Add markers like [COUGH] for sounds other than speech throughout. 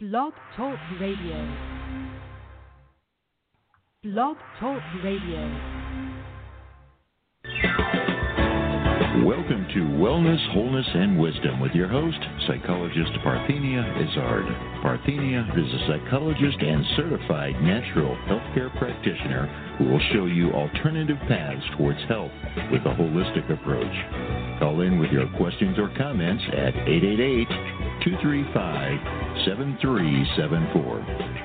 Blog Talk Radio. Blog Talk Radio. Welcome to Wellness, Wholeness, and Wisdom with your host, psychologist Parthenia Izzard. Parthenia is a psychologist and certified natural healthcare practitioner who will show you alternative paths towards health with a holistic approach. Call in with your questions or comments at 888 235 7374.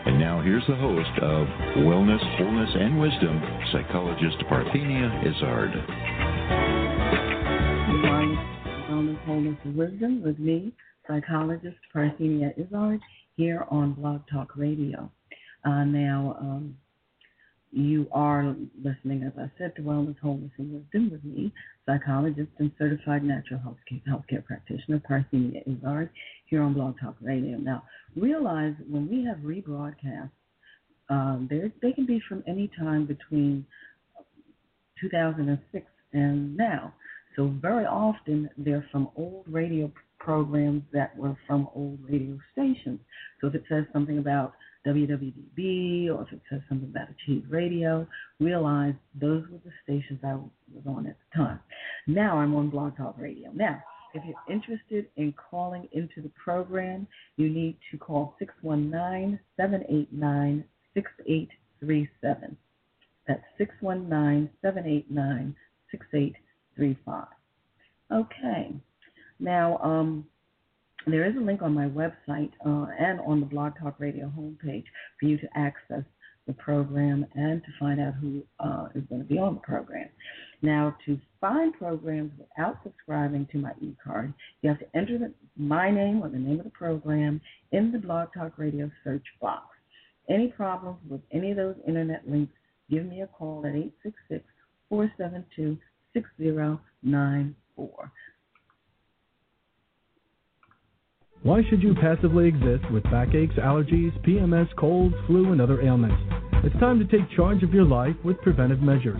And now here's the host of Wellness, Wholeness, and Wisdom, psychologist Parthenia Izzard wholeness, and wisdom with me, psychologist Parthenia Izzard, here on Blog Talk Radio. Uh, now, um, you are listening, as I said, to Wellness, Wholeness, and Wisdom with me, psychologist and certified natural healthcare, healthcare practitioner Parthenia Izzard, here on Blog Talk Radio. Now, realize when we have rebroadcasts, um, they can be from any time between 2006 and now. So very often they're from old radio programs that were from old radio stations. So if it says something about WWDB or if it says something about Achieve Radio, realize those were the stations I was on at the time. Now I'm on Blog Talk Radio. Now, if you're interested in calling into the program, you need to call 619 789 6837. That's 619 789 6837. Okay. Now, um, there is a link on my website uh, and on the Blog Talk Radio homepage for you to access the program and to find out who uh, is going to be on the program. Now, to find programs without subscribing to my e-card, you have to enter the, my name or the name of the program in the Blog Talk Radio search box. Any problems with any of those internet links, give me a call at 866 472 6094. Why should you passively exist with backaches, allergies, PMS, colds, flu, and other ailments? It's time to take charge of your life with preventive measures.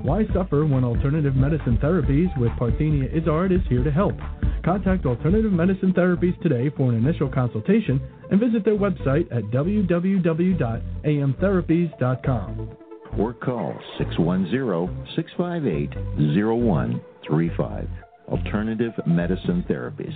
Why suffer when alternative medicine therapies with Parthenia Izzard is here to help? Contact Alternative Medicine Therapies today for an initial consultation and visit their website at www.amtherapies.com. Or call 610 658 0135. Alternative Medicine Therapies.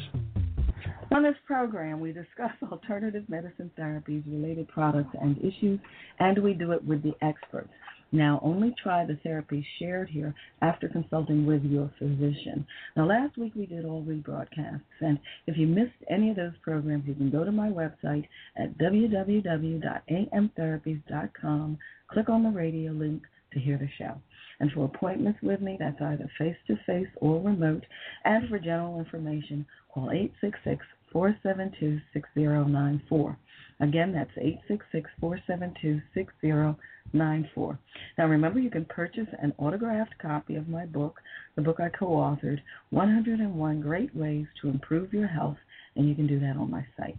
On this program, we discuss [LAUGHS] alternative medicine therapies, related products, and issues, and we do it with the experts. Now, only try the therapy shared here after consulting with your physician. Now, last week we did all rebroadcasts, and if you missed any of those programs, you can go to my website at www.amtherapies.com, click on the radio link to hear the show. And for appointments with me, that's either face to face or remote. And for general information, call 866 472 6094. Again, that's 866 472 6094. Now, remember, you can purchase an autographed copy of my book, the book I co authored, 101 Great Ways to Improve Your Health, and you can do that on my site.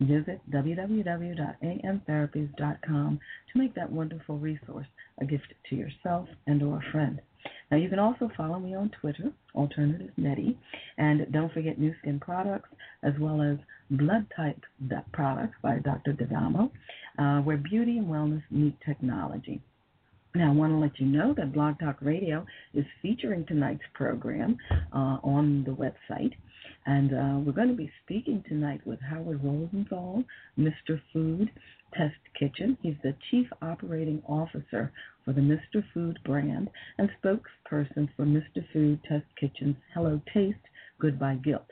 Visit www.amtherapies.com to make that wonderful resource a gift to yourself and or a friend. Now you can also follow me on Twitter, Alternative Nettie, and don't forget Nu Skin Products as well as Blood Type Products by Dr. D'Adamo, uh, where beauty and wellness meet technology. Now, I want to let you know that Blog Talk Radio is featuring tonight's program uh, on the website. And uh, we're going to be speaking tonight with Howard Rosenthal, Mr. Food Test Kitchen. He's the Chief Operating Officer for the Mr. Food brand and spokesperson for Mr. Food Test Kitchen's Hello Taste, Goodbye Guilt.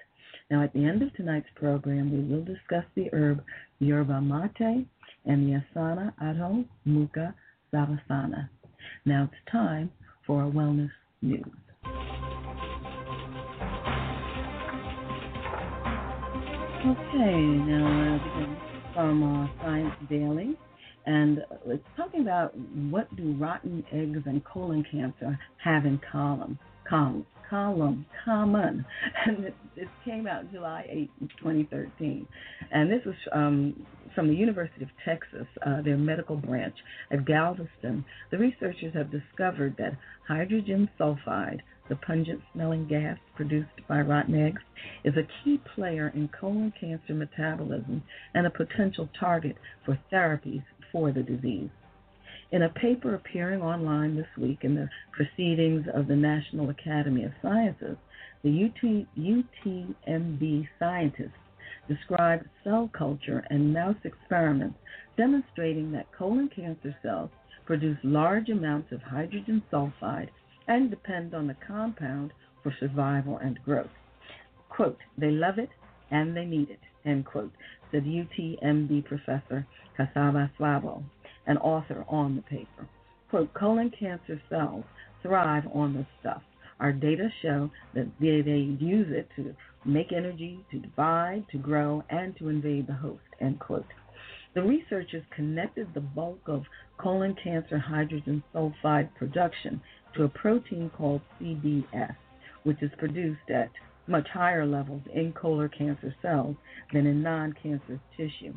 Now, at the end of tonight's program, we will discuss the herb yerba mate and the asana adho mukha svanasana. Now it's time for our wellness news. Okay, now uh, from uh, Science Daily, and it's talking about what do rotten eggs and colon cancer have in column, column, common. [LAUGHS] And it came out July 8, 2013. And this was um, from the University of Texas, uh, their medical branch at Galveston. The researchers have discovered that hydrogen sulfide, the pungent smelling gas produced by rotten eggs, is a key player in colon cancer metabolism and a potential target for therapies for the disease. In a paper appearing online this week in the Proceedings of the National Academy of Sciences, the UT, UTMB scientists described cell culture and mouse experiments demonstrating that colon cancer cells produce large amounts of hydrogen sulfide and depend on the compound for survival and growth. Quote, they love it and they need it, end quote, said UTMB professor Csaba Szabo, an author on the paper. Quote, colon cancer cells thrive on this stuff. Our data show that they, they use it to make energy, to divide, to grow, and to invade the host, end quote. The researchers connected the bulk of colon cancer hydrogen sulfide production to a protein called CBS, which is produced at much higher levels in colon cancer cells than in non cancerous tissue.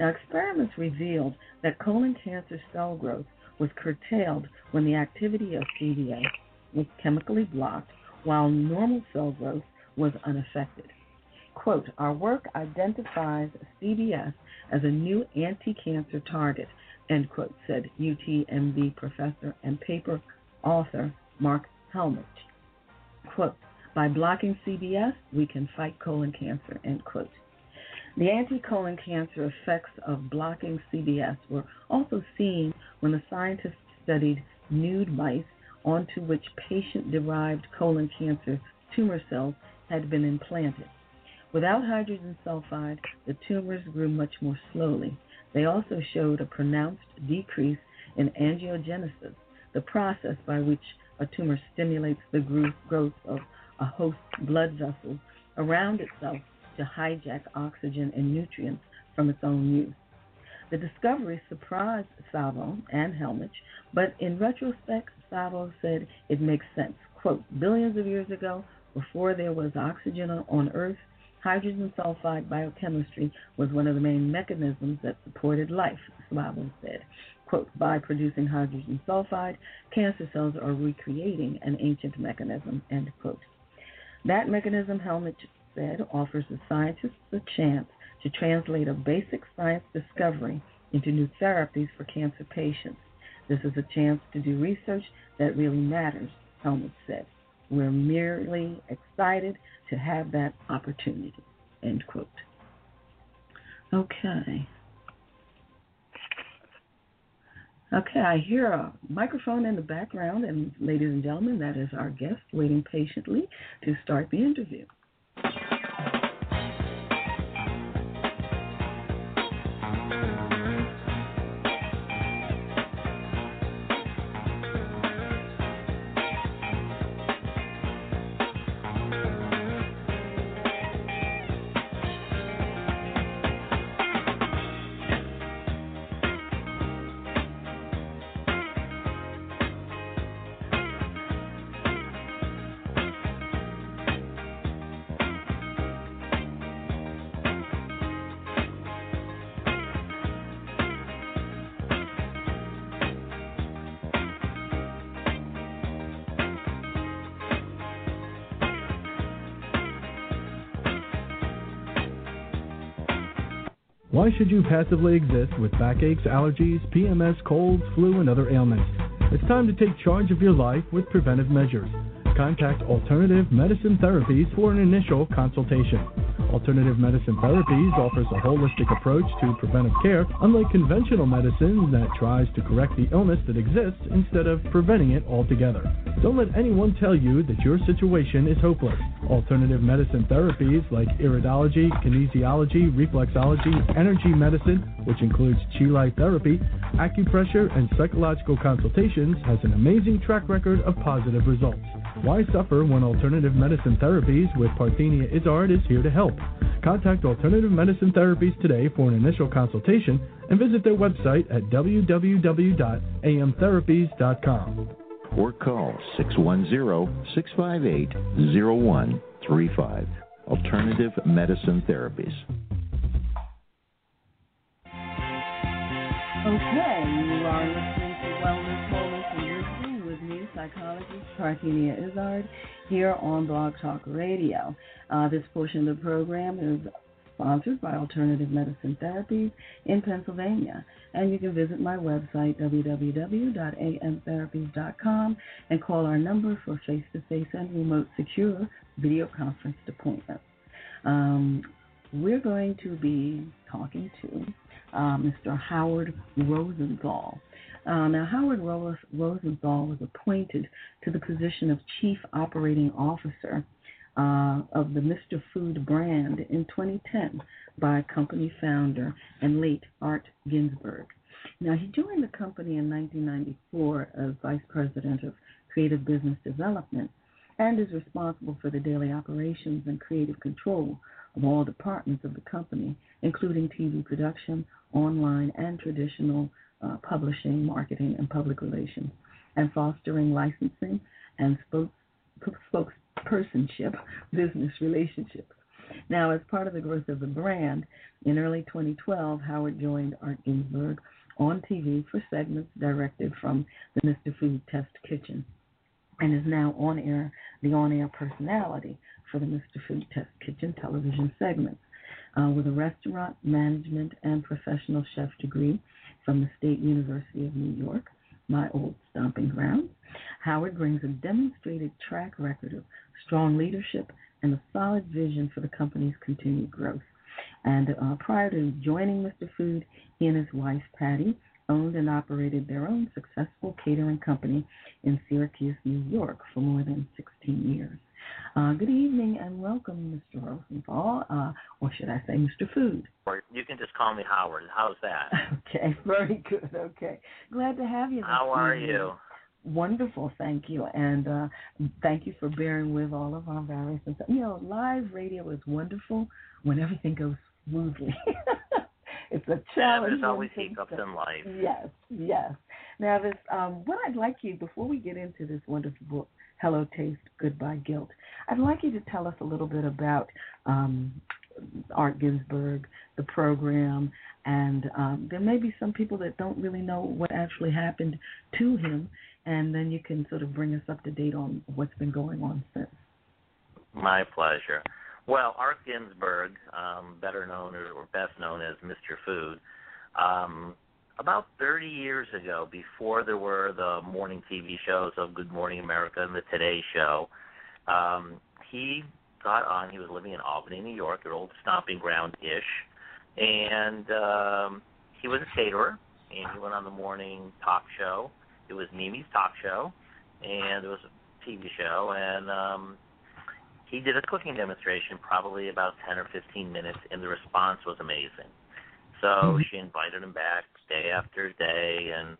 Now, experiments revealed that colon cancer cell growth was curtailed when the activity of CBS was chemically blocked, while normal cell growth was unaffected. Quote, our work identifies CBS as a new anti cancer target, end quote, said UTMB professor and paper author Mark Hellmich. Quote, by blocking CBS, we can fight colon cancer, end quote. The anti-colon cancer effects of blocking CBS were also seen when the scientists studied nude mice onto which patient-derived colon cancer tumor cells had been implanted. Without hydrogen sulfide, the tumors grew much more slowly. They also showed a pronounced decrease in angiogenesis, the process by which a tumor stimulates the growth of a host blood vessels around itself to hijack oxygen and nutrients from its own use. The discovery surprised Szabo and Hellmich, but in retrospect, Szabo said it makes sense. Quote, billions of years ago, before there was oxygen on Earth, hydrogen sulfide biochemistry was one of the main mechanisms that supported life, Szabo said. Quote, by producing hydrogen sulfide, cancer cells are recreating an ancient mechanism, end quote. That mechanism, Hellmich said, offers the scientists a chance to translate a basic science discovery into new therapies for cancer patients. This is a chance to do research that really matters, Hellmich said. We're merely excited to have that opportunity. End quote. Okay. Okay, I hear a microphone in the background, and ladies and gentlemen, that is our guest waiting patiently to start the interview. Why should you passively exist with backaches, allergies, PMS, colds, flu, and other ailments? It's time to take charge of your life with preventive measures. Contact Alternative Medicine Therapies for an initial consultation. Alternative Medicine Therapies offers a holistic approach to preventive care, unlike conventional medicine that tries to correct the illness that exists instead of preventing it altogether. Don't let anyone tell you that your situation is hopeless. Alternative medicine therapies like iridology, kinesiology, reflexology, energy medicine, which includes chi light therapy, acupressure, and psychological consultations, has an amazing track record of positive results. Why suffer when alternative medicine therapies with Parthenia Izzard is here to help? Contact Alternative Medicine Therapies today for an initial consultation and visit their website at www.amtherapies.com. Or call 610 658 0135. Alternative Medicine Therapies. Okay, you are listening to Wellness, Wellness, and Wisdom with me, psychologist Parthenia Izzard, here on Blog Talk Radio. Uh, this portion of the program is sponsored by Alternative Medicine Therapies in Pennsylvania. And you can visit my website, www.amtherapies.com, and call our number for face to face and remote secure video conference appointments. Um, we're going to be talking to uh, Mr. Howard Rosenthal. Uh, now, Howard Rosenthal was appointed to the position of Chief Operating Officer uh, of the Mr. Food brand in 2010 by company founder and late Art Ginsburg. Now, he joined the company in 1994 as Vice President of Creative Business Development and is responsible for the daily operations and creative control of all departments of the company, including TV production, online and traditional uh, publishing, marketing, and public relations, and fostering licensing and spokes, spokespersonship business relationships. Now, as part of the growth of the brand, in early 2012, Howard joined Art Ginsburg on TV for segments directed from the Mr. Food Test Kitchen and is now on air, the on air personality for the Mr. Food Test Kitchen television segments uh, with a restaurant management and professional chef degree from the State University of New York, my old stomping ground. Howard brings a demonstrated track record of strong leadership and a solid vision for the company's continued growth. And uh, prior to joining Mr. Food, he and his wife, Patty, owned and operated their own successful catering company in Syracuse, New York for more than 16 years. Uh, good evening and welcome, Mr. Rosenthal, uh, or should I say Mr. Food? Or you can just call me Howard. How's that? [LAUGHS] Okay, very good. Okay, glad to have you. How are evening. you? Wonderful, thank you, and uh, thank you for bearing with all of our various. You know, live radio is wonderful when everything goes smoothly. [LAUGHS] it's a challenge. Yeah, there's always hiccups in life. Yes, yes. Now, this um, what I'd like you before we get into this wonderful book, Hello Taste, Goodbye Guilt. I'd like you to tell us a little bit about um, Art Ginsburg, the program, and um, there may be some people that don't really know what actually happened to him, and then you can sort of bring us up to date on what's been going on since. My pleasure. Well, Art Ginsburg, um, better known or best known as Mr. Food, um, about 30 years ago, before there were the morning TV shows of Good Morning America and the Today Show, um, he got on. He was living in Albany, New York, your old stomping ground ish, and um, he was a caterer. And he went on the morning talk show. It was Mimi's talk show, and it was a TV show, and um, he did a cooking demonstration, probably about 10 or 15 minutes, and the response was amazing. So mm-hmm. she invited him back day after day, and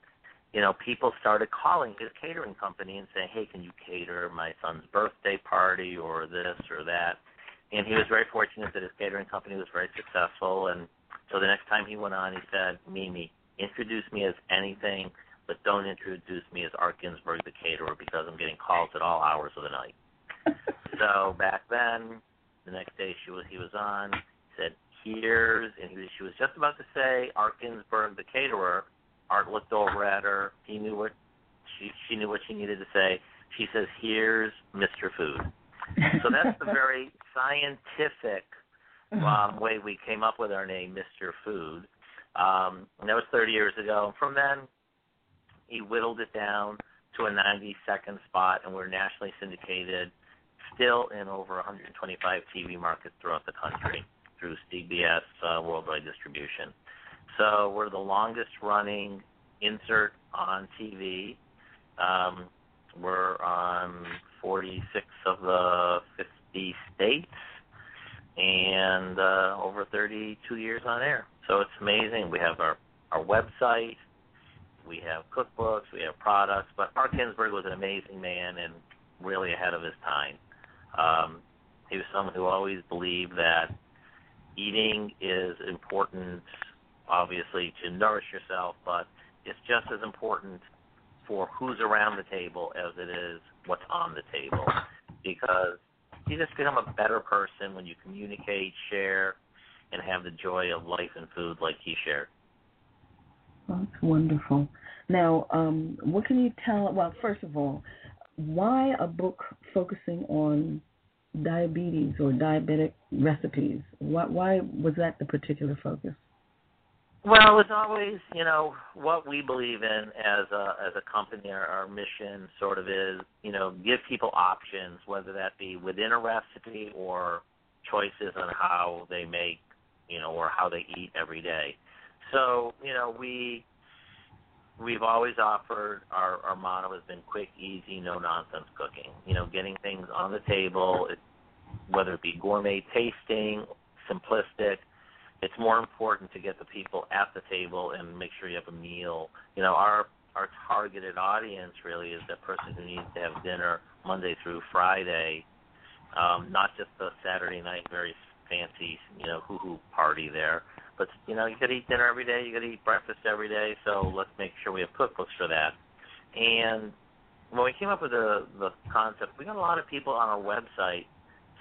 you know, people started calling his catering company and saying, "Hey, can you cater my son's birthday party or this or that?" And he was very fortunate that his catering company was very successful. And so the next time he went on, he said, "Mimi, introduce me as anything, but don't introduce me as Art Ginsburg, the caterer, because I'm getting calls at all hours of the night." [LAUGHS] so back then, the next day she was he was on, "Here's," and he, she was just about to say Art Ginsburg, the caterer Art looked over at her. He knew what she she knew what she needed to say. She says, "Here's Mr. Food." So that's the very [LAUGHS] scientific um, way we came up with our name, Mr. Food. Um, and that was 30 years ago. From then, he whittled it down to a 90 second spot, and we're nationally syndicated, still in over 125 TV markets throughout the country through CBS uh, worldwide distribution. So we're the longest running insert on TV. Um, we're on 46 of the 50 states and uh, over 32 years on air. So it's amazing. We have our, our website, we have cookbooks, we have products. But Mark Ginsburg was an amazing man, and really ahead of his time. Um, he was someone who always believed that eating is important, obviously, to nourish yourself, but it's just as important for who's around the table as it is what's on the table. Because you just become a better person when you communicate, share, and have the joy of life and food like he shared. That's wonderful. Now, um, what can you tell? Well, first of all, why a book focusing on diabetes or diabetic recipes? Why, why was that the particular focus? Well, it's always, you know, what we believe in as a as a company. Our, our mission sort of is, you know, give people options, whether that be within a recipe or choices on how they make, you know, or how they eat every day. So, you know, we we've always offered our our motto has been quick, easy, no nonsense cooking. You know, getting things on the table, it, whether it be gourmet tasting, simplistic. It's more important to get the people at the table and make sure you have a meal. You know, our our targeted audience really is that person who needs to have dinner Monday through Friday, um, not just the Saturday night very fancy, you know, hoo hoo party there. But you know, you got to eat dinner every day. You got to eat breakfast every day. So let's make sure we have cookbooks for that. And when we came up with the the concept, we got a lot of people on our website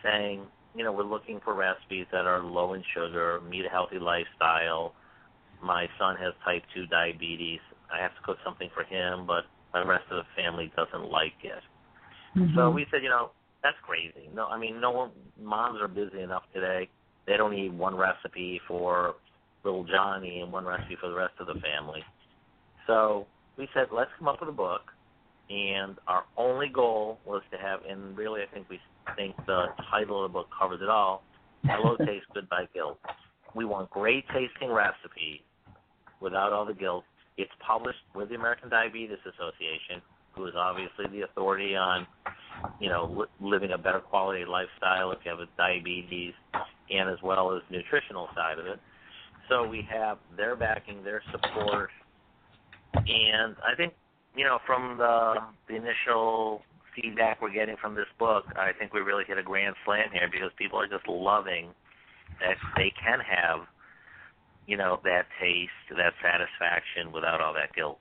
saying, you know, we're looking for recipes that are low in sugar, meet a healthy lifestyle. My son has type two diabetes. I have to cook something for him, but my rest of the family doesn't like it. Mm-hmm. So we said, you know, that's crazy. No, I mean, no one. Moms are busy enough today. They don't need one recipe for little Johnny and one recipe for the rest of the family. So we said, let's come up with a book. And our only goal was to have, and really, I think we think the title of the book covers it all. Hello, [LAUGHS] taste good by guilt. We want great tasting recipes without all the guilt. It's published with the American Diabetes Association, who is obviously the authority on, you know, li- living a better quality lifestyle if you have a diabetes, and as well as nutritional side of it. So we have their backing, their support, and I think you know from the the initial feedback we're getting from this book, I think we really hit a grand slam here because people are just loving that they can have you know that taste, that satisfaction without all that guilt.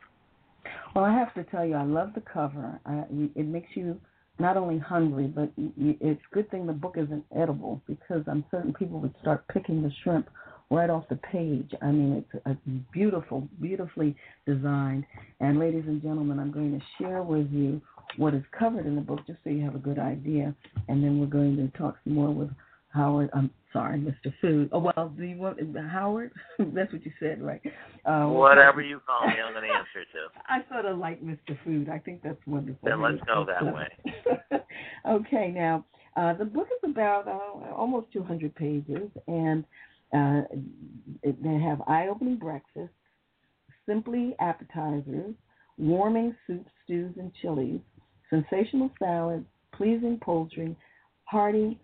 Well, I have to tell you, I love the cover. I, it makes you not only hungry, but it's a good thing the book isn't edible because I'm certain people would start picking the shrimp right off the page. I mean, it's a beautiful, beautifully designed. And ladies and gentlemen, I'm going to share with you what is covered in the book just so you have a good idea. And then we're going to talk some more with Howard. I'm sorry, Mr. Food. Oh well, do you want Howard? [LAUGHS] That's what you said, right? Uh, Whatever you call me, I'm going to answer to. [LAUGHS] I sort of like Mr. Food. I think that's wonderful. Then let's go that way. [LAUGHS] okay, now uh, the book is about uh, almost 200 pages, and uh, they have eye-opening breakfasts, simply appetizers, warming soups, stews, and chilies, sensational salads, pleasing poultry, hearty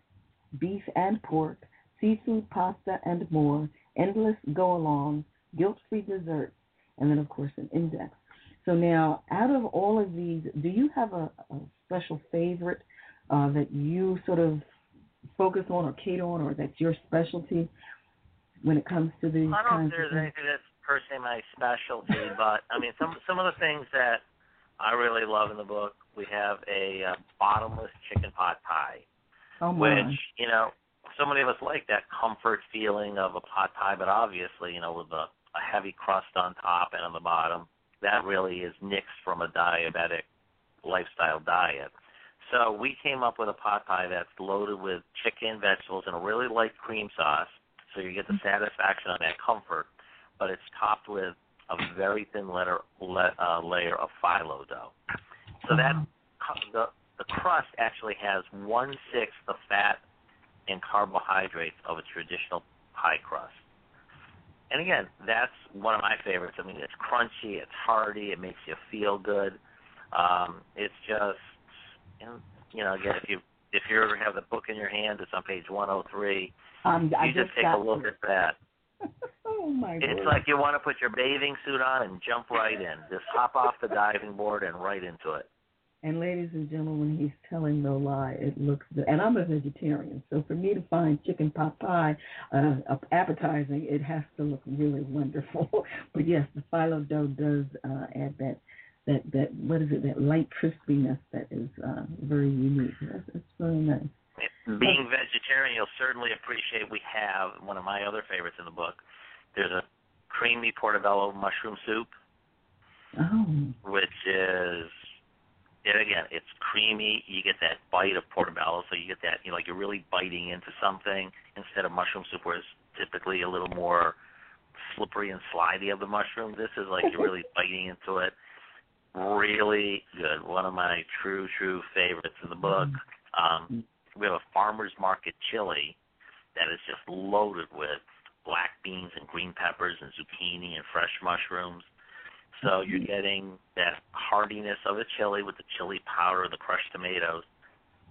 beef and pork, seafood, pasta, and more, endless go-along, guilt-free desserts, and then, of course, an index. So now, out of all of these, do you have a, a special favorite uh, that you sort of focus on or cater on, or that's your specialty when it comes to these I don't kinds think there's of things? anything that's per se my specialty, but I mean, some some of the things that I really love in the book, we have a uh, bottomless chicken pot pie oh my. which you know so many of us like that comfort feeling of a pot pie, but obviously you know with a, a heavy crust on top and on the bottom, that really is nixed from a diabetic lifestyle diet. So we came up with a pot pie that's loaded with chicken, vegetables, and a really light cream sauce, so you get the satisfaction on that comfort, but it's topped with a very thin letter, le, uh, layer of phyllo dough. So that the the crust actually has one sixth the fat and carbohydrates of a traditional pie crust. And again, that's one of my favorites. I mean, it's crunchy, it's hearty, it makes you feel good. Um, it's just, you know, again, if you if you ever have the book in your hand, it's on page 103. Um, I you just, just take got a look at that. [LAUGHS] oh my It's word. like you want to put your bathing suit on and jump right in. Just hop off the diving board and right into it. And ladies and gentlemen, he's telling no lie, it looks good. And I'm a vegetarian, so for me to find chicken pot pie uh, appetizing, it has to look really wonderful. [LAUGHS] but yes, the phyllo dough does uh, add that that that what is it that light crispiness that is uh, very unique. That's, that's very nice. Being vegetarian, you'll certainly appreciate. We have one of my other favorites in the book. There's a creamy portobello mushroom soup, oh. which is and again, it's creamy. You get that bite of portobello, so you get that, you know, like you're really biting into something instead of mushroom soup, where it's typically a little more slippery and slidey of the mushroom. This is like you're really [LAUGHS] biting into it. Really good. One of my true, true favorites in the book. Um, we have a farmer's market chili that is just loaded with black beans and green peppers and zucchini and fresh mushrooms. So mm-hmm. you're getting that hardiness of the chili with the chili powder, the crushed tomatoes.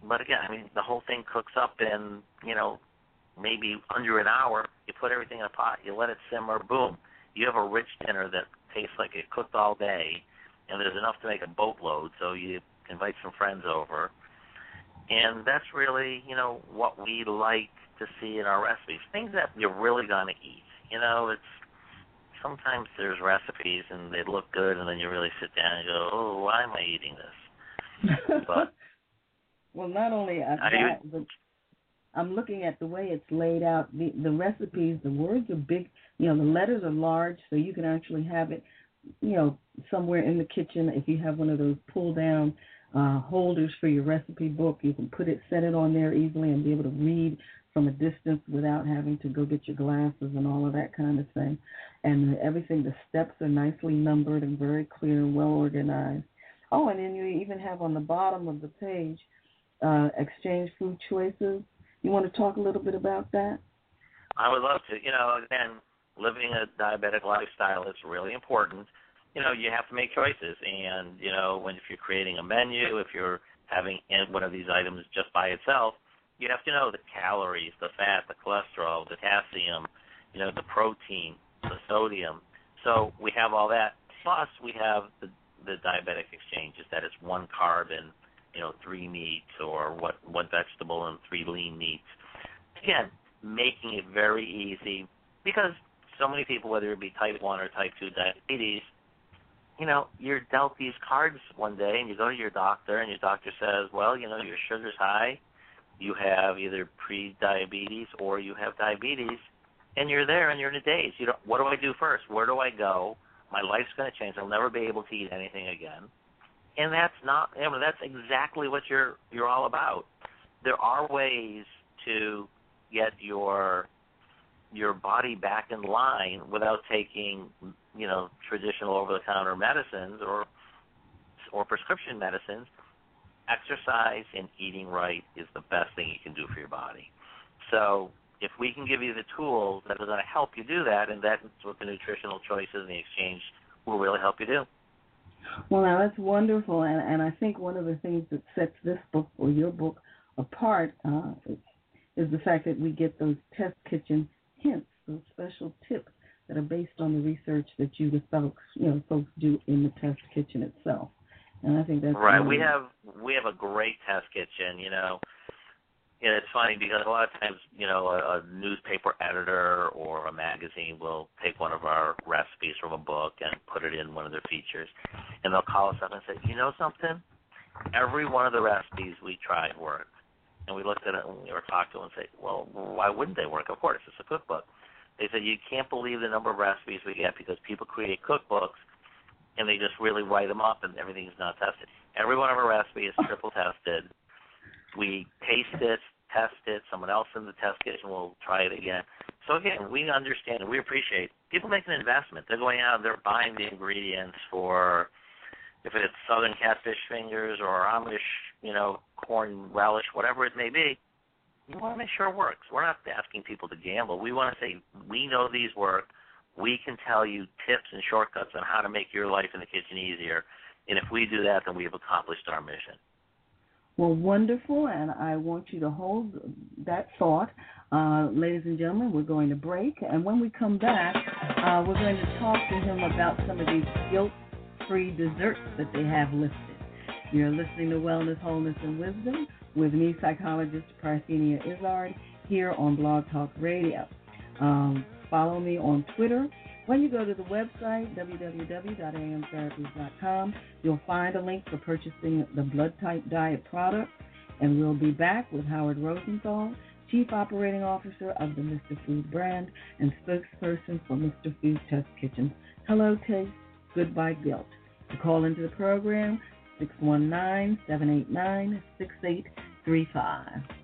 But again, I mean, the whole thing cooks up in, you know, maybe under an hour. You put everything in a pot, you let it simmer, boom. You have a rich dinner that tastes like it cooked all day, and there's enough to make a boatload. So you invite some friends over, and that's really, you know, what we like to see in our recipes. Things that you're really gonna eat. You know, it's sometimes there's recipes and they look good, and then you really sit down and go, "Oh, why am I eating this?" But [LAUGHS] well, not only that, but I'm looking at the way it's laid out. The the recipes, the words are big. You know, the letters are large, so you can actually have it, you know, somewhere in the kitchen. If you have one of those pull down uh, holders for your recipe book, you can put it, set it on there easily, and be able to read from a distance without having to go get your glasses and all of that kind of thing. And everything, the steps are nicely numbered and very clear and well organized. Oh, and then you even have on the bottom of the page uh, exchange food choices. You want to talk a little bit about that? I would love to. You know, again, living a diabetic lifestyle is really important. You know, you have to make choices, and you know, when if you're creating a menu, if you're having one of these items just by itself, you have to know the calories, the fat, the cholesterol, the potassium, you know, the protein, the sodium. So we have all that. Plus, we have the the diabetic exchanges that is one carb and you know three meats or what one vegetable and three lean meats. Again, making it very easy because so many people, whether it be type one or type two diabetes, you know, you're dealt these cards one day and you go to your doctor and your doctor says, well, you know, your sugar's high, you have either pre-diabetes or you have diabetes, and you're there and you're in a daze. You know, what do I do first? Where do I go? My life's going to change. I'll never be able to eat anything again. And that's not. I mean, that's exactly what you're you're all about. There are ways to get your your body back in line without taking you know traditional over the counter medicines or or prescription medicines exercise and eating right is the best thing you can do for your body. So if we can give you the tools that are going to help you do that, and that's what the nutritional choices and the exchange will really help you do. Well, now that's wonderful, and and I think one of the things that sets this book or your book apart uh, is the fact that we get those test kitchen hints, those special tips that are based on the research that you the folks you know folks do in the test kitchen itself. And I think that's right. We have we have a great test kitchen. You know, and it's funny because a lot of times, you know, a, a newspaper editor or a magazine will take one of our recipes from a book and put it in one of their features, and they'll call us up and say, you know something, every one of the recipes we tried worked. And we looked at it and we were them and say, well, why wouldn't they work? Of course, it's a cookbook. They said you can't believe the number of recipes we get because people create cookbooks and they just really write them up and everything's not tested. Every one of our recipes is triple tested. We taste it, test it. Someone else in the test kitchen will try it again. So again, we understand and we appreciate people make an investment. They're going out, they're buying the ingredients for if it's southern catfish fingers or Amish, you know, corn relish, whatever it may be. You want to make sure it works. We're not asking people to gamble. We want to say we know these work we can tell you tips and shortcuts on how to make your life in the kitchen easier. And if we do that, then we have accomplished our mission. Well, wonderful, and I want you to hold that thought. Uh, ladies and gentlemen, we're going to break, and when we come back, uh, we're going to talk to him about some of these guilt free desserts that they have listed. You're listening to Wellness, Wholeness, and Wisdom with me, psychologist Parthenia Izzard, here on Blog Talk Radio. Um, follow me on Twitter. When you go to the website, www.amtherapies.com, you'll find a link for purchasing the Blood Type Diet product. And we'll be back with Howard Rosenthal, Chief Operating Officer of the Mr. Food brand and spokesperson for Mr. Food Test Kitchen. Hello, Taste. Goodbye, Guilt. To call into the program, 619 789 6835.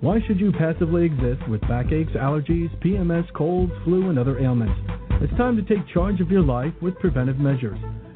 Why should you passively exist with backaches, allergies, PMS, colds, flu, and other ailments? It's time to take charge of your life with preventive measures.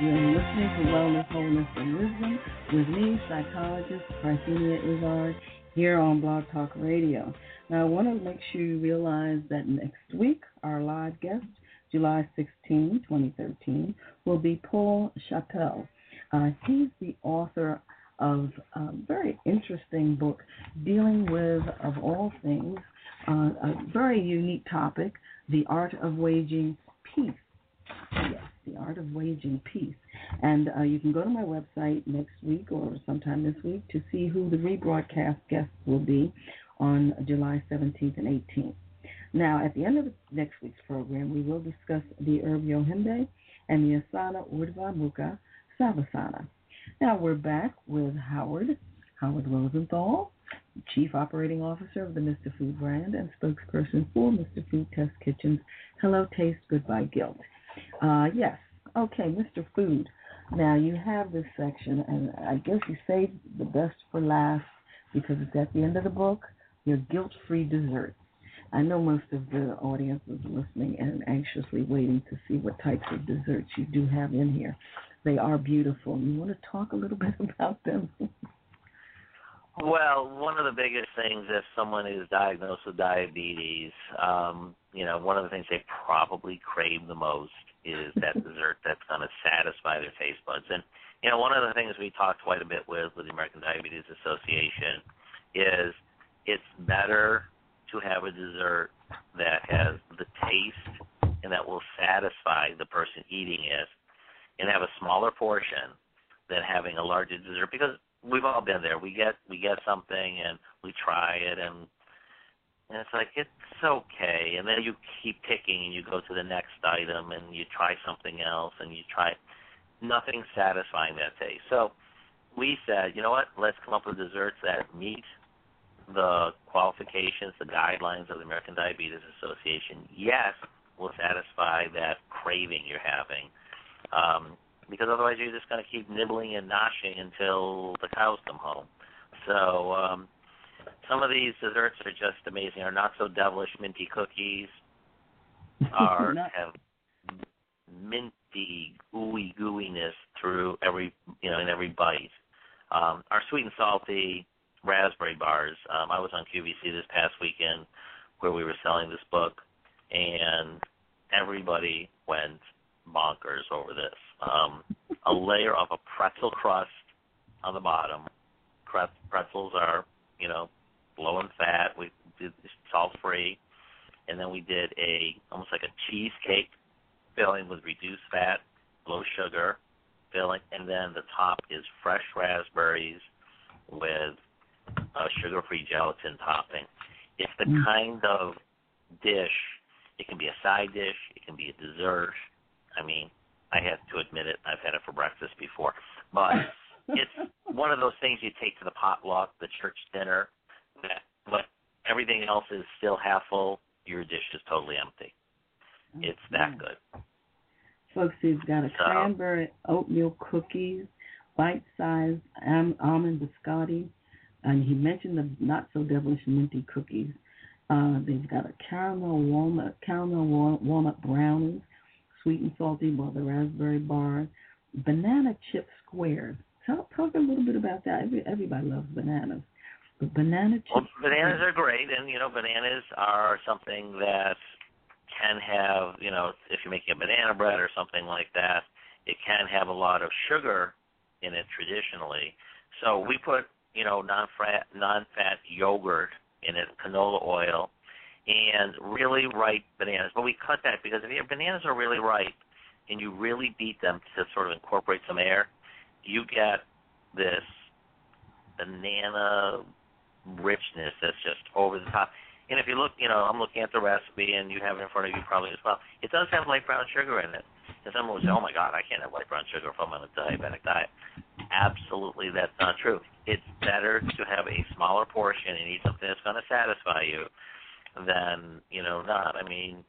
You're listening to Wellness, Wholeness, and Wisdom with me, psychologist Parthenia Izzard, here on Blog Talk Radio. Now, I want to make sure you realize that next week, our live guest, July 16, 2013, will be Paul Chappell. Uh, he's the author of a very interesting book dealing with, of all things, uh, a very unique topic, the art of waging peace. Yes, the art of waging peace. And uh, you can go to my website next week or sometime this week to see who the rebroadcast guests will be on July 17th and 18th. Now, at the end of next week's program, we will discuss the herb yohimbe and the asana urdhva mukha svanasana. Now, we're back with Howard, Howard Rosenthal, Chief Operating Officer of the Mr. Food brand and spokesperson for Mr. Food Test Kitchens. Hello, Taste, Goodbye, Guilt. Uh, yes, okay, Mr. Food. Now, you have this section, and I guess you saved the best for last because it's at the end of the book your guilt free dessert. I know most of the audience is listening and anxiously waiting to see what types of desserts you do have in here. They are beautiful. You want to talk a little [LAUGHS] bit about them? Well, one of the biggest things if someone is diagnosed with diabetes, um, you know, one of the things they probably crave the most is [LAUGHS] that dessert that's going to satisfy their taste buds. And you know, one of the things we talked quite a bit with with the American Diabetes Association is it's better to have a dessert that has the taste and that will satisfy the person eating it and have a smaller portion than having a larger dessert because we've all been there. We get we get something and we try it and and it's like it's okay and then you keep picking and you go to the next item and you try something else and you try nothing satisfying that taste. So we said, you know what, let's come up with desserts that meet the qualifications, the guidelines of the American Diabetes Association. Yes, will satisfy that craving you're having. Um, because otherwise you're just going to keep nibbling and noshing until the cows come home. So um, some of these desserts are just amazing. Our not so devilish minty cookies [LAUGHS] are have minty ooey gooiness through every you know in every bite. Um, our sweet and salty raspberry bars. Um, I was on QVC this past weekend where we were selling this book, and everybody went bonkers over this. Um, a layer of a pretzel crust on the bottom. Pretzels are, you know, low in fat. We did salt free, and then we did a almost like a cheesecake filling with reduced fat, low sugar filling, and then the top is fresh raspberries with a sugar-free gelatin topping. It's the mm. kind of dish. It can be a side dish. It can be a dessert. I mean, I have to admit it. I've had it for breakfast before, but [LAUGHS] it's one of those things you take to the potluck, the church dinner, that but everything else is still half full, your dish is totally empty. It's that good. Folks, he's got a So- cranberry oatmeal cookies, bite-sized am- almond biscotti, and he mentioned the not so devilish minty cookies. Uh, they've got a caramel walnut, caramel wa- walnut brownies, sweet and salty, the raspberry bars, banana chip squares. Talk, talk a little bit about that. Every, everybody loves bananas. But banana chip Well, bananas are great, and you know, bananas are something that can have, you know, if you're making a banana bread or something like that, it can have a lot of sugar in it traditionally. So we put, you know, non-fat, non-fat yogurt in it, canola oil, and really ripe bananas. But we cut that because if your bananas are really ripe and you really beat them to sort of incorporate some air, you get this banana richness that's just over the top. And if you look, you know, I'm looking at the recipe, and you have it in front of you probably as well. It does have light brown sugar in it. And someone would say, "Oh my God, I can't have light brown sugar if I'm on a diabetic diet." Absolutely, that's not true. It's better to have a smaller portion and eat something that's going to satisfy you than you know not. I mean,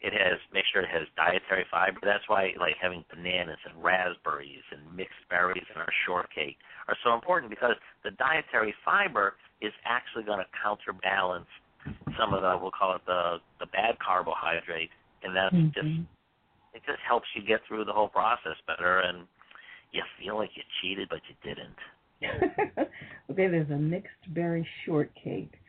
it has make sure it has dietary fiber. That's why like having bananas and raspberries and mixed berries in our shortcake are so important because the dietary fiber is actually going to counterbalance some of the we'll call it the the bad carbohydrate, and that's just Mhm. it just helps you get through the whole process better, and you feel like you cheated but you didn't. [LAUGHS] okay, there's a mixed berry shortcake,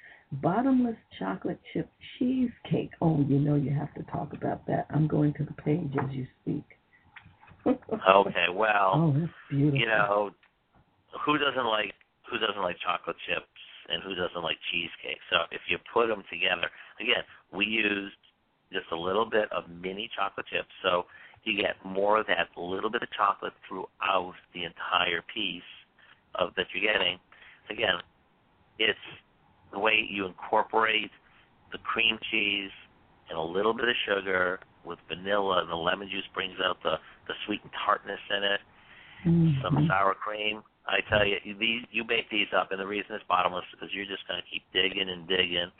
bottomless chocolate chip cheesecake. Oh, you know you have to talk about that. I'm going to the page as you speak. Okay, well, [LAUGHS] Oh, that's beautiful. you know, who doesn't like who doesn't like chocolate chips and who doesn't like cheesecake? So if you put them together, again, we used just a little bit of mini chocolate chips, so you get more of that little bit of chocolate throughout the entire piece of that you're getting. Again, it's the way you incorporate the cream cheese and a little bit of sugar with vanilla, and the lemon juice brings out the the sweet and tartness in it Mhm. some sour cream. I tell you, these you bake these up, and the reason it's bottomless is because you're just going to keep digging and digging.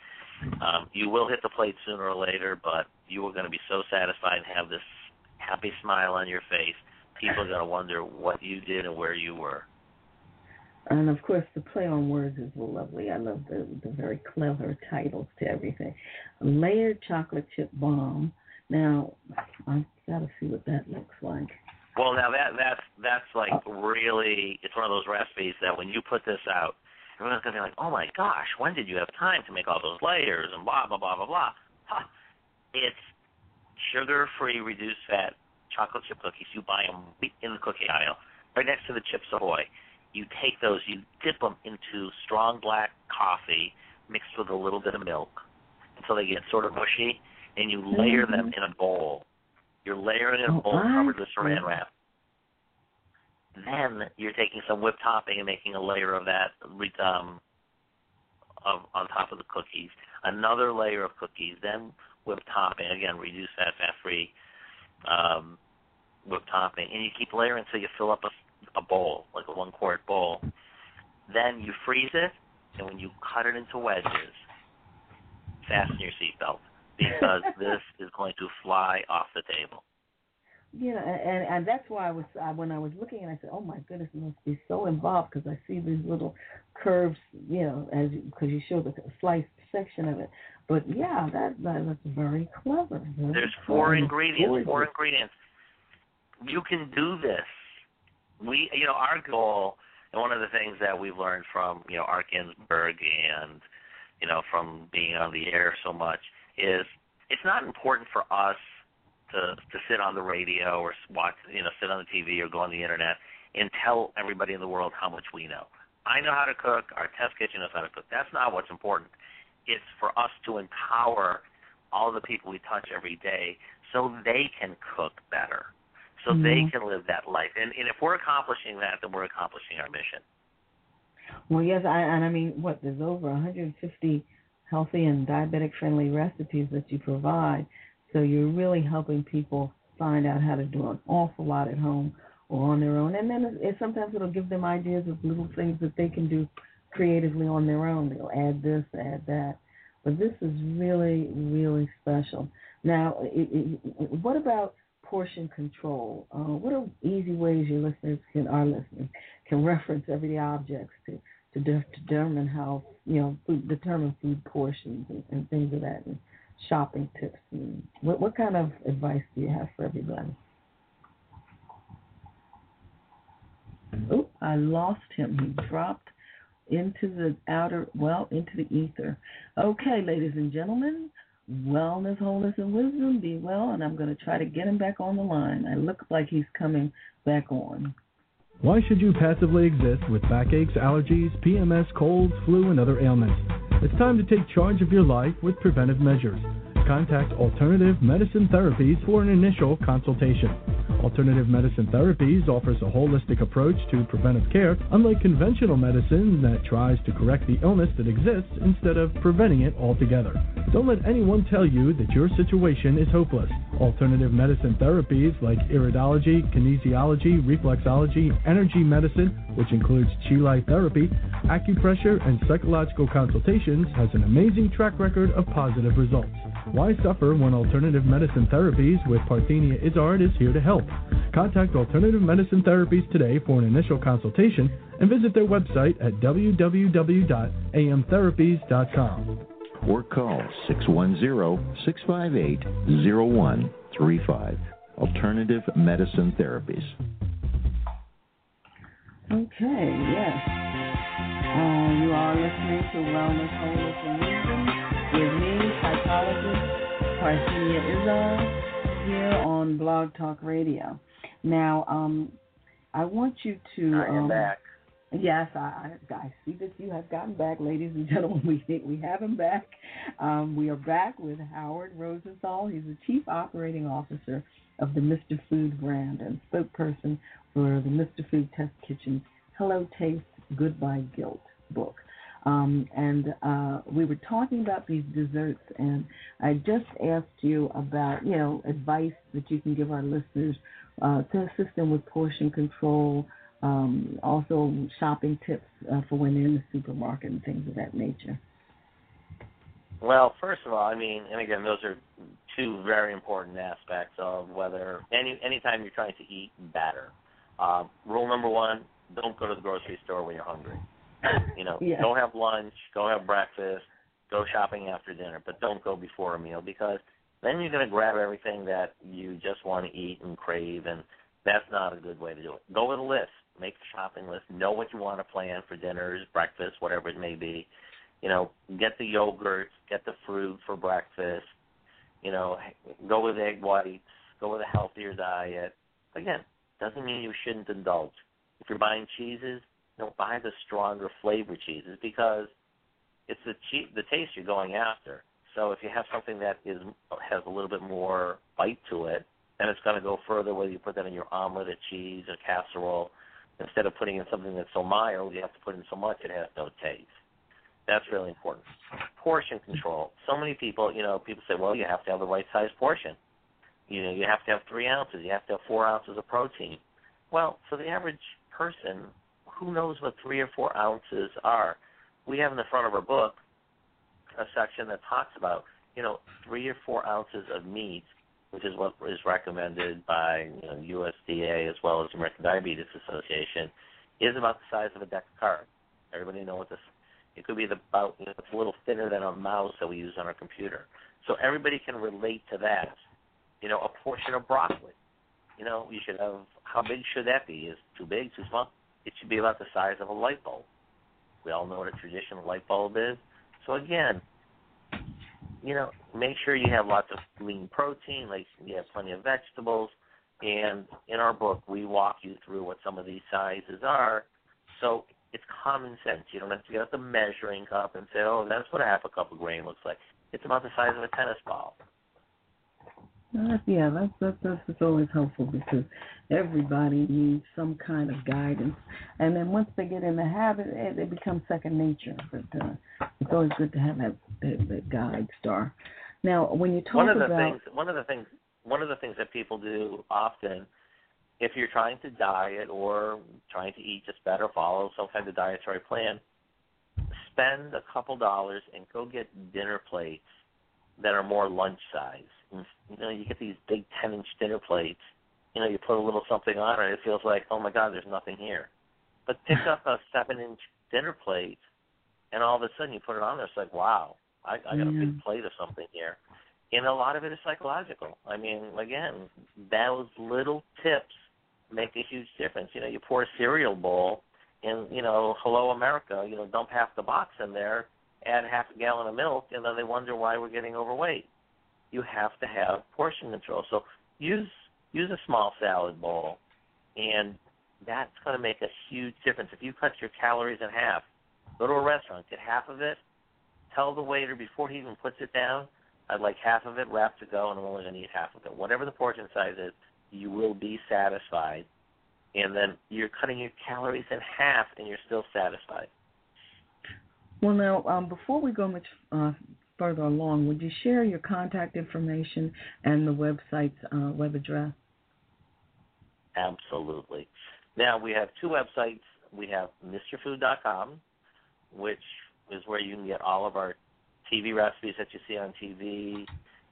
Um, you will hit the plate sooner or later, but you are going to be so satisfied and have this happy smile on your face. People are going to wonder what you did and where you were. And of course, the play on words is lovely. I love the the very clever titles to everything. Layered chocolate chip bomb. Now, I've got to see what that looks like. Well, now that that's that's like oh. really it's one of those recipes that when you put this out, everyone's gonna be like, "Oh my gosh, when did you have time to make all those layers and blah blah blah blah blah?" Huh. It's sugar-free, reduced-fat chocolate chip cookies. You buy them in the cookie aisle, right next to the Chips Ahoy. You take those, you dip them into strong black coffee mixed with a little bit of milk until they get sort of mushy, and you layer them in a bowl. You're layering in a Oh, bowl I covered with saran wrap. Then you're taking some whipped topping and making a layer of that um, of, on top of the cookies. Another layer of cookies, then whipped topping again, reduced fat, fat free um, whipped topping, and you keep layering until you fill up a, a bowl, like a one quart bowl. Then you freeze it, and when you cut it into wedges, fasten your seatbelt because [LAUGHS] this is going to fly off the table. Yeah, and and that's why I was I, when I was looking and I said, oh my goodness, it must be so involved because I see these little curves, you know, as because you show the sliced section of it. But yeah, that, that that's very clever. Very There's four clever. ingredients. Four ingredients. You can do this. We, you know, our goal, and one of the things that we've learned from, you know, Art Ginsburg and, you know, from being on the air so much is it's not important for us to to sit on the radio or watch, you know, sit on the TV or go on the internet and tell everybody in the world how much we know. I know how to cook. Our test kitchen knows how to cook. That's not what's important. It's for us to empower all the people we touch every day so they can cook better, so they Mhm. can live that life. And, and if we're accomplishing that, then we're accomplishing our mission. Well, yes, I, and I mean, what there's over 150 healthy and diabetic-friendly recipes that you provide, so you're really helping people find out how to do an awful lot at home or on their own, and then it, it, sometimes it'll give them ideas of little things that they can do creatively on their own. They'll add this, add that, but this is really, really special. Now, it, it, what about portion control? Uh, what are easy ways your listeners can, our listeners, can reference everyday objects to to de- determine how you know food, determine food portions and, and things of that, and shopping tips. And what what kind of advice do you have for everybody? Oh, I lost him. He dropped into the outer, well, into the ether. Okay, ladies and gentlemen, wellness, wholeness, and wisdom. Be well, and I'm going to try to get him back on the line. I look like he's coming back on. Why should you passively exist with backaches, allergies, PMS, colds, flu, and other ailments? It's time to take charge of your life with preventive measures. Contact Alternative Medicine Therapies for an initial consultation. Alternative Medicine Therapies offers a holistic approach to preventive care, unlike conventional medicine that tries to correct the illness that exists instead of preventing it altogether. Don't let anyone tell you that your situation is hopeless. Alternative medicine therapies like iridology, kinesiology, reflexology, energy medicine, which includes light therapy, acupressure, and psychological consultations, has an amazing track record of positive results. Why suffer when alternative medicine therapies with Parthenia Izzard is here to help? Contact Alternative Medicine Therapies today for an initial consultation and visit their website at www.amtherapies.com. Or call 610-658-0135. Alternative Medicine Therapies. Okay, yes. Uh, you are listening to Wellness, Wholeness, and Wisdom with me, psychologist Parthenia Izzard, here on Blog Talk Radio. Now, um, I want you to. I am um, back. Yes, I, I see that you have gotten back, ladies and gentlemen. [LAUGHS] We think we have him back. Um, we are back with Howard Rosenthal. He's the Chief Operating Officer of the Mr. Food brand and spokesperson for the Mr. Food Test Kitchen Hello Taste, Goodbye Guilt book. Um, and uh, we were talking about these desserts, and I just asked you about, you know, advice that you can give our listeners uh, to assist them with portion control, um, also shopping tips uh, for when they're in the supermarket and things of that nature. Well, first of all, I mean, and again, those are two very important aspects of whether any anytime you're trying to eat better. Uh, rule number one: don't go to the grocery store when you're hungry. You know, Yeah. go have lunch, go have breakfast, go shopping after dinner, but don't go before a meal because then you're going to grab everything that you just want to eat and crave, and that's not a good way to do it. Go with a list, make a shopping list, know what you want to plan for dinners, breakfast, whatever it may be. You know, get the yogurt, get the fruit for breakfast. You know, go with egg whites, go with a healthier diet. Again, doesn't mean you shouldn't indulge. If you're buying cheeses, know, buy the stronger flavor cheeses because it's the che- the taste you're going after. So if you have something that is has a little bit more bite to it, then it's going to go further. Whether you put that in your omelet, or cheese, or casserole, instead of putting in something that's so mild, you have to put in so much it has no taste. That's really important. Portion control. So many people, you know, people say, well, you have to have the right size portion. You know, you have to have three ounces. You have to have four ounces of protein. Well, for the average person, who knows what three or four ounces are? We have in the front of our book a section that talks about, you know, three or four ounces of meat, which is what is recommended by you know, USDA as well as the American Diabetes Association, is about the size of a deck of cards. Everybody know what this. It could be the, about you know, it's a little thinner than a mouse that we use on our computer. So everybody can relate to that. You know, a portion of broccoli. You know, you should have. How big should that be? Is too big, too small? It should be about the size of a light bulb. We all know what a traditional light bulb is. So again, you know, make sure you have lots of lean protein, like you have plenty of vegetables. And in our book, we walk you through what some of these sizes are. So it's common sense. You don't have to get out the measuring cup and say, oh, that's what a half a cup of grain looks like. It's about the size of a tennis ball. Uh, yeah, that's, that's that's that's always helpful because everybody needs some kind of guidance, and then once they get in the habit, it, it becomes second nature. But uh, it's always good to have that, that, that guide star. Now, when you talk one of the about things one of the things one of the things that people do often if you're trying to diet or trying to eat just better follow some kind of dietary plan spend a couple dollars and go get dinner plates that are more lunch size. And, you know, you get these big 10 inch dinner plates. You know, you put a little something on it, it feels like, oh my God, there's nothing here. But pick [LAUGHS] up a seven inch dinner plate, and all of a sudden you put it on there, it's like, wow, I, I got a big plate of something here. And a lot of it is psychological. I mean, again, those little tips make a huge difference. You know, you pour a cereal bowl, and you know, hello America, you know, dump half the box in there, add half a gallon of milk, and then they wonder why we're getting overweight. You have to have portion control. So use use a small salad bowl, and that's going to make a huge difference. If you cut your calories in half, go to a restaurant, get half of it, tell the waiter before he even puts it down, I'd like half of it wrapped to go, and I'm only going to eat half of it. Whatever the portion size is, you will be satisfied, and then you're cutting your calories in half, and you're still satisfied. Well, now, um, before we go much uh, further along, would you share your contact information and the website's uh, web address? Absolutely. Now, we have two websites. We have MrFood.com, which is where you can get all of our TV recipes that you see on TV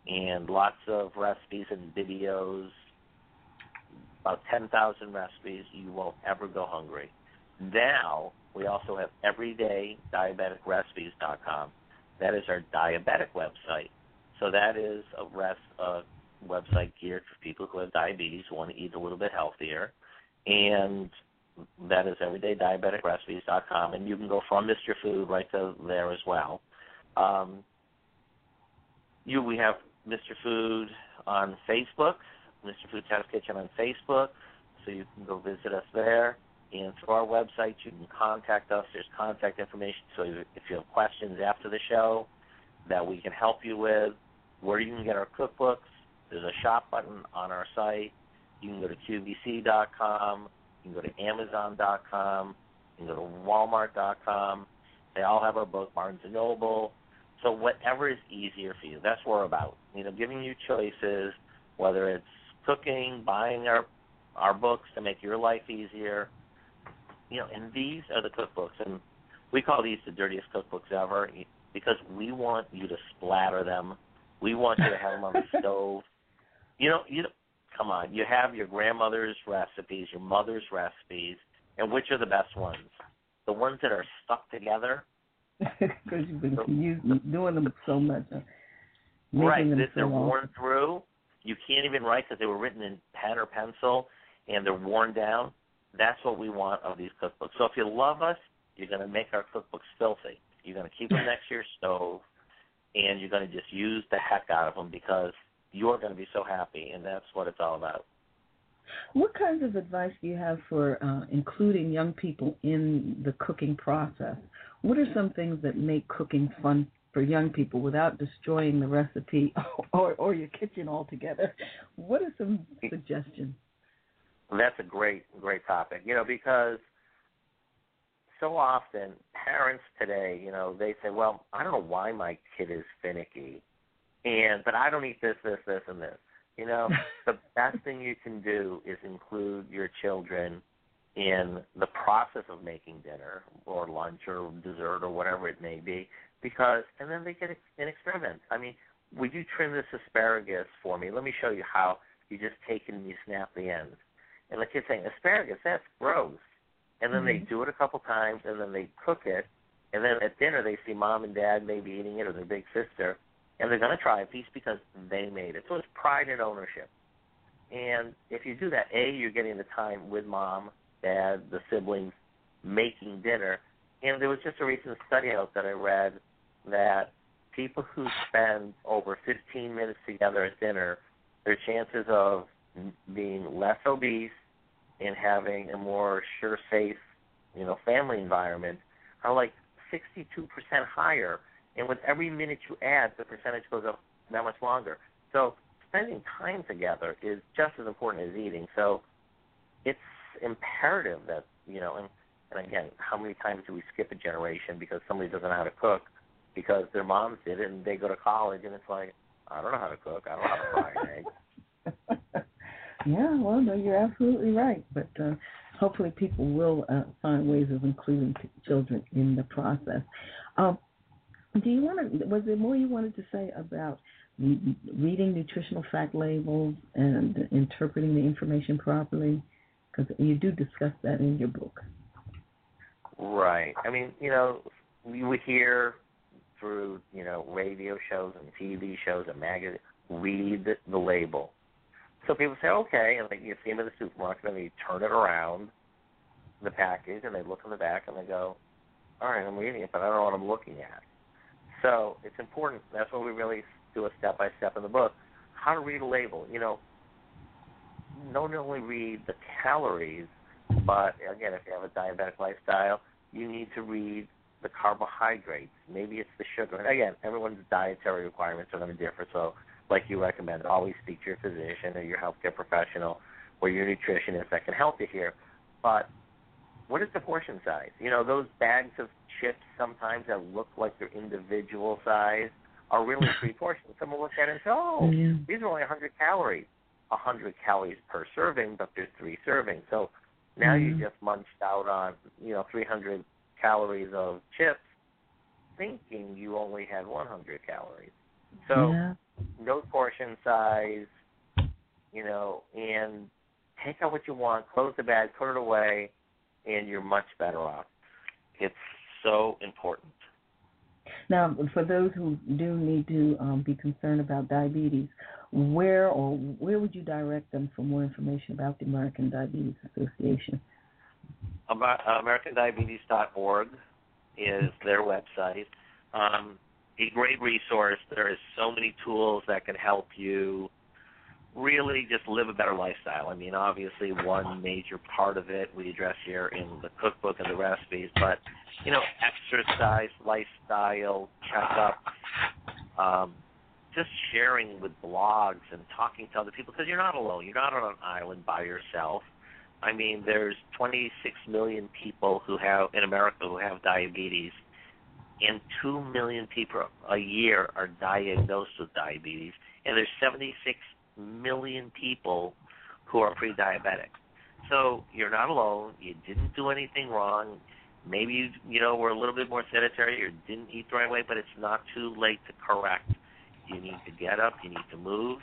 and lots of recipes and videos. About 10,000 recipes. You won't ever go hungry. Now, we also have everydaydiabeticrecipes.com. That is our diabetic website. So that is a, rest, a website geared for people who have diabetes, who want to eat a little bit healthier. And that is everydaydiabeticrecipes.com. And you can go from Mr. Food right to there as well. Um, you, we have Mr. Food on Facebook, Mr. Food Test Kitchen on Facebook, so you can go visit us there. And through our website, you can contact us. There's contact information, so if you have questions after the show that we can help you with, where you can get our cookbooks, there's a shop button on our site. You can go to QVC.com. You can go to Amazon.com. You can go to Walmart.com. They all have our book, Barnes & Noble. So whatever is easier for you, that's what we're about. You know, giving you choices, whether it's cooking, buying our our books to make your life easier. You know, and these are the cookbooks, and we call these the dirtiest cookbooks ever because we want you to splatter them. We want you to have them on the [LAUGHS] stove. You know, you come on. You have your grandmother's recipes, your mother's recipes, and which are the best ones? The ones that are stuck together [LAUGHS] because you've been using, doing them so much. Right, them that so they're long. worn through. You can't even write because they were written in pen or pencil, and they're worn down. That's what we want of these cookbooks. So if you love us, you're going to make our cookbooks filthy. You're going to keep them [LAUGHS] next to your stove, and you're going to just use the heck out of them because you're going to be so happy, and that's what it's all about. What kinds of advice do you have for uh, including young people in the cooking process? What are some things that make cooking fun for young people without destroying the recipe [LAUGHS] or, or your kitchen altogether? What are some suggestions? That's a great, great topic. You know, because so often parents today, you know, they say, "Well, I don't know why my kid is finicky, and but I don't eat this, this, this, and this." You know, [LAUGHS] the best thing you can do is include your children in the process of making dinner or lunch or dessert or whatever it may be because and then they get an experiment. I mean, would you trim this asparagus for me? Let me show you how. You just take it and you snap the ends. And the kid's saying, asparagus, that's gross. And then Mm-hmm. they do it a couple times and then they cook it. And then at dinner they see mom and dad maybe eating it or their big sister. And they're going to try a piece because they made it. So it's pride and ownership. And if you do that, A, you're getting the time with mom dad, the siblings making dinner. And there was just a recent study out that I read that people who spend over 15 minutes together at dinner, their chances of being less obese and having a more sure, safe, you know, family environment are like 62% higher. And with every minute you add, the percentage goes up that much longer. So spending time together is just as important as eating. So it's imperative that you know, and and again, how many times do we skip a generation because somebody doesn't know how to cook because their moms did it and they go to college and it's like, I don't know how to cook, I don't know how to fry an egg. [LAUGHS] yeah, well, no, you're absolutely right. But uh, hopefully people will uh, find ways of including children in the process. Um, do you want to? Was there more you wanted to say about reading nutritional fact labels and interpreting the information properly? Because you do discuss that in your book. Right. I mean, you know, we would hear through you know radio shows and TV shows and magazines read the label. So people say, okay, and they, you see them in the supermarket and they turn it around, the package, and they look in the back and they go, all right, I'm reading it, but I don't know what I'm looking at. So it's important. That's what we really do a step by step in the book. How to read a label. You know, not only read the calories, but again, if you have a diabetic lifestyle, you need to read the carbohydrates. Maybe it's the sugar. And again, everyone's dietary requirements are going to differ. So, like you recommend, always speak to your physician or your healthcare professional or your nutritionist that can help you here. But what is the portion size? You know, those bags of chips sometimes that look like they're individual size are really [LAUGHS] three portions. Someone looks at it and says, "Oh, yeah. these are only 100 calories." 100 calories per serving, but there's three servings. So now mm-hmm. you just munched out on you know 300 calories of chips, thinking you only had 100 calories. So yeah. No portion size, you know, and take out what you want, close the bag, put it away, and you're much better off. It's so important. Now, for those who do need to um, be concerned about diabetes, where or where would you direct them for more information about the American Diabetes Association? AmericanDiabetes.org is their website. Um, a great resource. There is so many tools that can help you really just live a better lifestyle. I mean, obviously, one major part of it we address here in the cookbook and the recipes, but you know, exercise, lifestyle, checkup, um, just sharing with blogs and talking to other people because you're not alone. You're not on an island by yourself. I mean, there's 26 million people who have in America who have diabetes, and 2 million people a year are diagnosed with diabetes, and there's 76 million people who are pre-diabetic. So you're not alone. You didn't do anything wrong. Maybe you you know were a little bit more sedentary or didn't eat the right way, but it's not too late to correct. You need to get up. You need to move.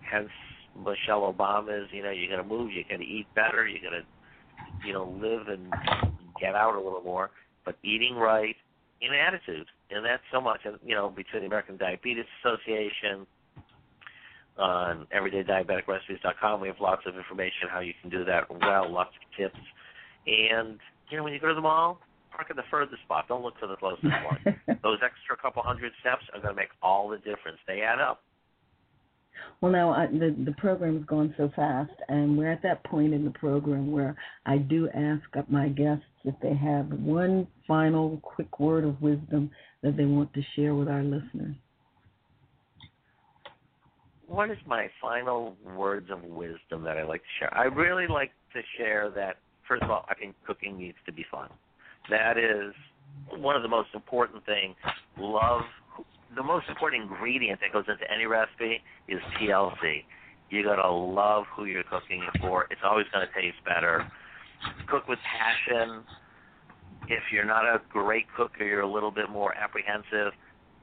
Hence Michelle Obama's you know you got to move. You got to eat better. You got to you know live and get out a little more. But eating right and attitude, and that's so much. You know between the American Diabetes Association uh, on everydaydiabeticrecipes.com. We have lots of information how you can do that well, lots of tips. And, you know, when you go to the mall, park at the furthest spot. Don't look for the closest one. [LAUGHS] Those extra couple hundred steps are going to make all the difference. They add up. Well, now I, the the program has gone so fast, and we're at that point in the program where I do ask my guests if they have one final quick word of wisdom that they want to share with our listeners what is my final words of wisdom that I like to share? I really like to share that first of all, I think cooking needs to be fun. That is one of the most important things. Love the most important ingredient that goes into any recipe is TLC. You gotta love who you're cooking it for. It's always gonna taste better. Cook with passion. If you're not a great cook or you're a little bit more apprehensive,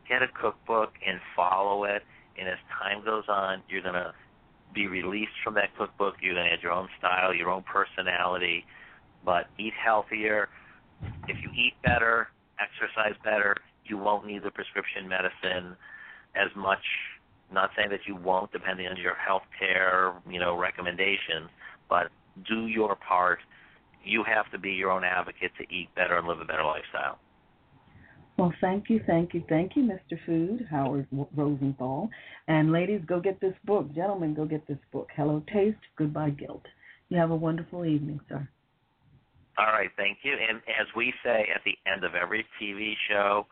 get a cookbook and follow it and as time goes on, you're going to be released from that cookbook. You're going to add your own style, your own personality, but eat healthier. If you eat better, exercise better, you won't need the prescription medicine as much. Not saying that you won't, depending on your health care, you know, recommendations, but do your part. You have to be your own advocate to eat better and live a better lifestyle. Well, thank you, thank you, thank you, Mr. Food, Howard Rosenthal. And ladies, go get this book. Gentlemen, go get this book. Hello Taste, Goodbye Guilt. You have a wonderful evening, sir. All right, thank you. And as we say at the end of every TV show,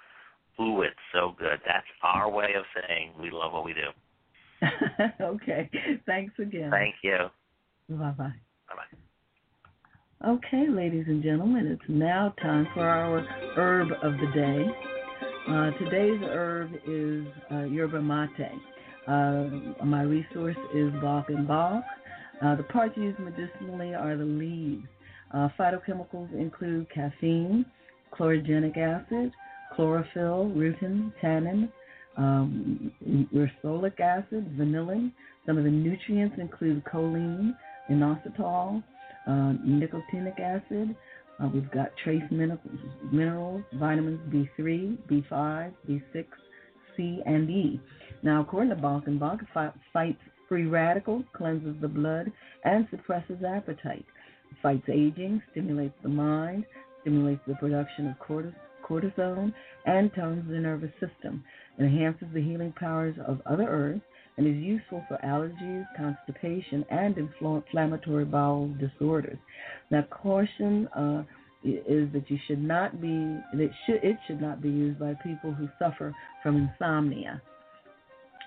ooh, it's so good. That's our way of saying we love what we do. [LAUGHS] okay. Thanks again. Thank you. Bye bye. Bye bye. Okay, ladies and gentlemen, it's now time for our herb of the day. Uh, today's herb is uh, yerba mate. Uh, my resource is Balch and Balch. Uh, the parts used medicinally are the leaves. Uh, phytochemicals include caffeine, chlorogenic acid, chlorophyll, rutin, tannin, um, ursolic acid, vanillin. Some of the nutrients include choline, inositol, uh, nicotinic acid. Uh, we've got trace minerals, vitamins B3, B5, B6, C, and E. Now, according to Balkenbach, fights free radicals, cleanses the blood, and suppresses appetite. Fights aging, stimulates the mind, stimulates the production of cortisone, and tones the nervous system. It enhances the healing powers of other herbs and is useful for allergies, constipation, and inflammatory bowel disorders. Now, caution uh, is that you should not be it should it should not be used by people who suffer from insomnia.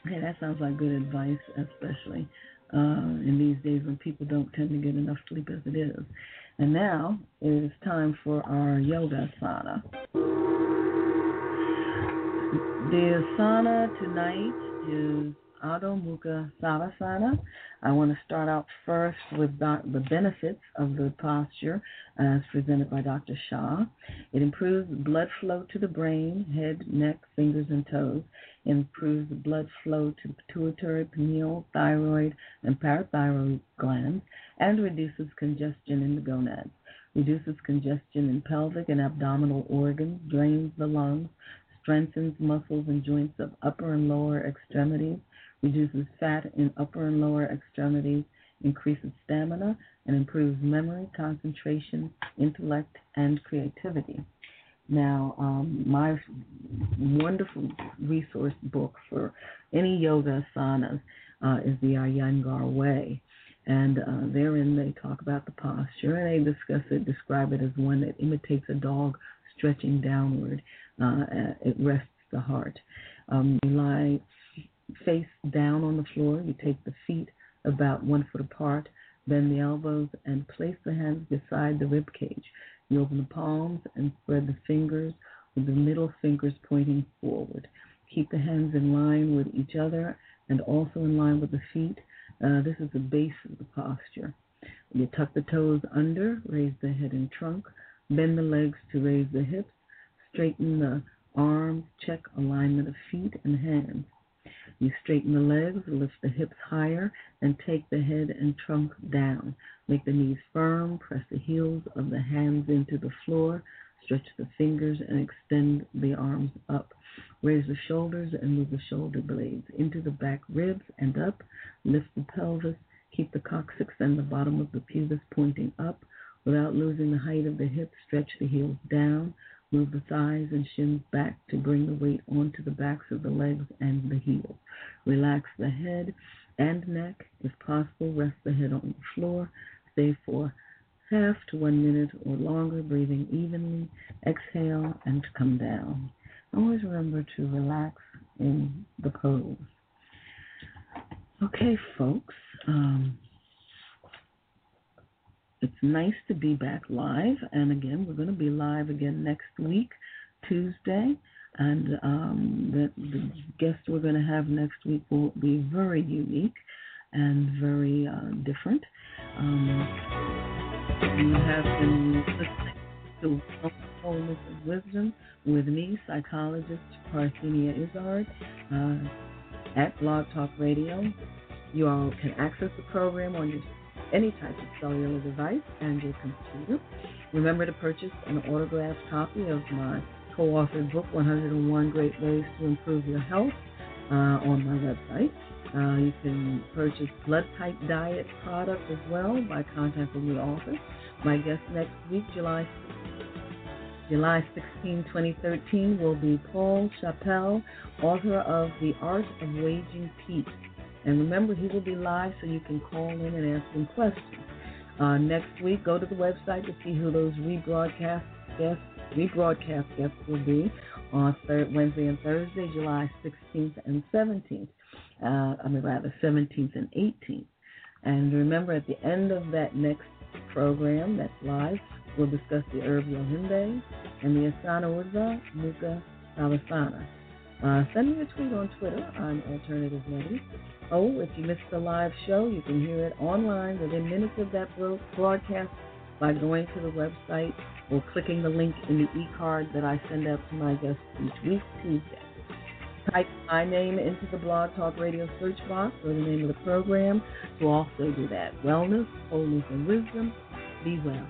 Okay, that sounds like good advice, especially uh, in these days when people don't tend to get enough sleep as it is. And now it is time for our yoga asana. The asana tonight is Adho Mukha Svanasana. I want to start out first with the benefits of the posture as presented by Dr. Shah. It improves blood flow to the brain, head, neck, fingers, and toes. It improves blood flow to the pituitary, pineal, thyroid, and parathyroid glands, and reduces congestion in the gonads. Reduces congestion in pelvic and abdominal organs, drains the lungs, strengthens muscles and joints of upper and lower extremities, reduces fat in upper and lower extremities, increases stamina, and improves memory, concentration, intellect, and creativity. Now, um, my wonderful resource book for any yoga asanas uh, is the Iyengar Way. And uh, therein they talk about the posture and they discuss it, describe it as one that imitates a dog stretching downward. Uh, it rests the heart. Um, lie face down on the floor. You take the feet about one foot apart, bend the elbows, and place the hands beside the rib cage. You open the palms and spread the fingers with the middle fingers pointing forward. Keep the hands in line with each other and also in line with the feet. Uh, this is the base of the posture. You tuck the toes under, raise the head and trunk, bend the legs to raise the hips, straighten the arms, check alignment of feet and hands. You straighten the legs, lift the hips higher, and take the head and trunk down. Make the knees firm, press the heels of the hands into the floor, stretch the fingers, and extend the arms up. Raise the shoulders and move the shoulder blades into the back ribs and up. Lift the pelvis. Keep the coccyx and the bottom of the pubis pointing up. Without losing the height of the hips, stretch the heels down. Move the thighs and shins back to bring the weight onto the backs of the legs and the heels. Relax the head and neck. If possible, rest the head on the floor. Stay for half to one minute or longer, breathing evenly. Exhale and come down. Always remember to relax in the pose. Okay, folks. Um, it's nice to be back live. And again, we're going to be live again next week, Tuesday. And um, the, the guest we're going to have next week will be very unique and very uh, different. Um, you have been listening to Wholeness and Wisdom with me, psychologist Parthenia Izzard, uh, at Blog Talk Radio. You all can access the program on your any type of cellular device and your computer. Remember to purchase an autographed copy of my co-authored book, 101 Great Ways to Improve Your Health, uh, on my website. Uh, you can purchase blood type diet product as well by contacting the author. My guest next week, July July 16, 2013, will be Paul Chappell, author of The Art of Waging Peace. And remember, he will be live so you can call in and ask him questions. Uh, next week, go to the website to see who those rebroadcast guests, rebroadcast guests will be on Wednesday and Thursday, July 16th and 17th. Uh, I mean, rather 17th and 18th. And remember, at the end of that next program that's live, we'll discuss the herb Yohimbe and the Asana Urdhva Mukha Svanasana. Uh, send me a tweet on Twitter. I'm Alternative Nettie. Oh, if you missed the live show, you can hear it online within minutes of that broadcast by going to the website or clicking the link in the e-card that I send out to my guests each week, Tuesday. Type my name into the Blog Talk Radio search box or the name of the program to also do that. Wellness, Wholeness, and Wisdom. Be well.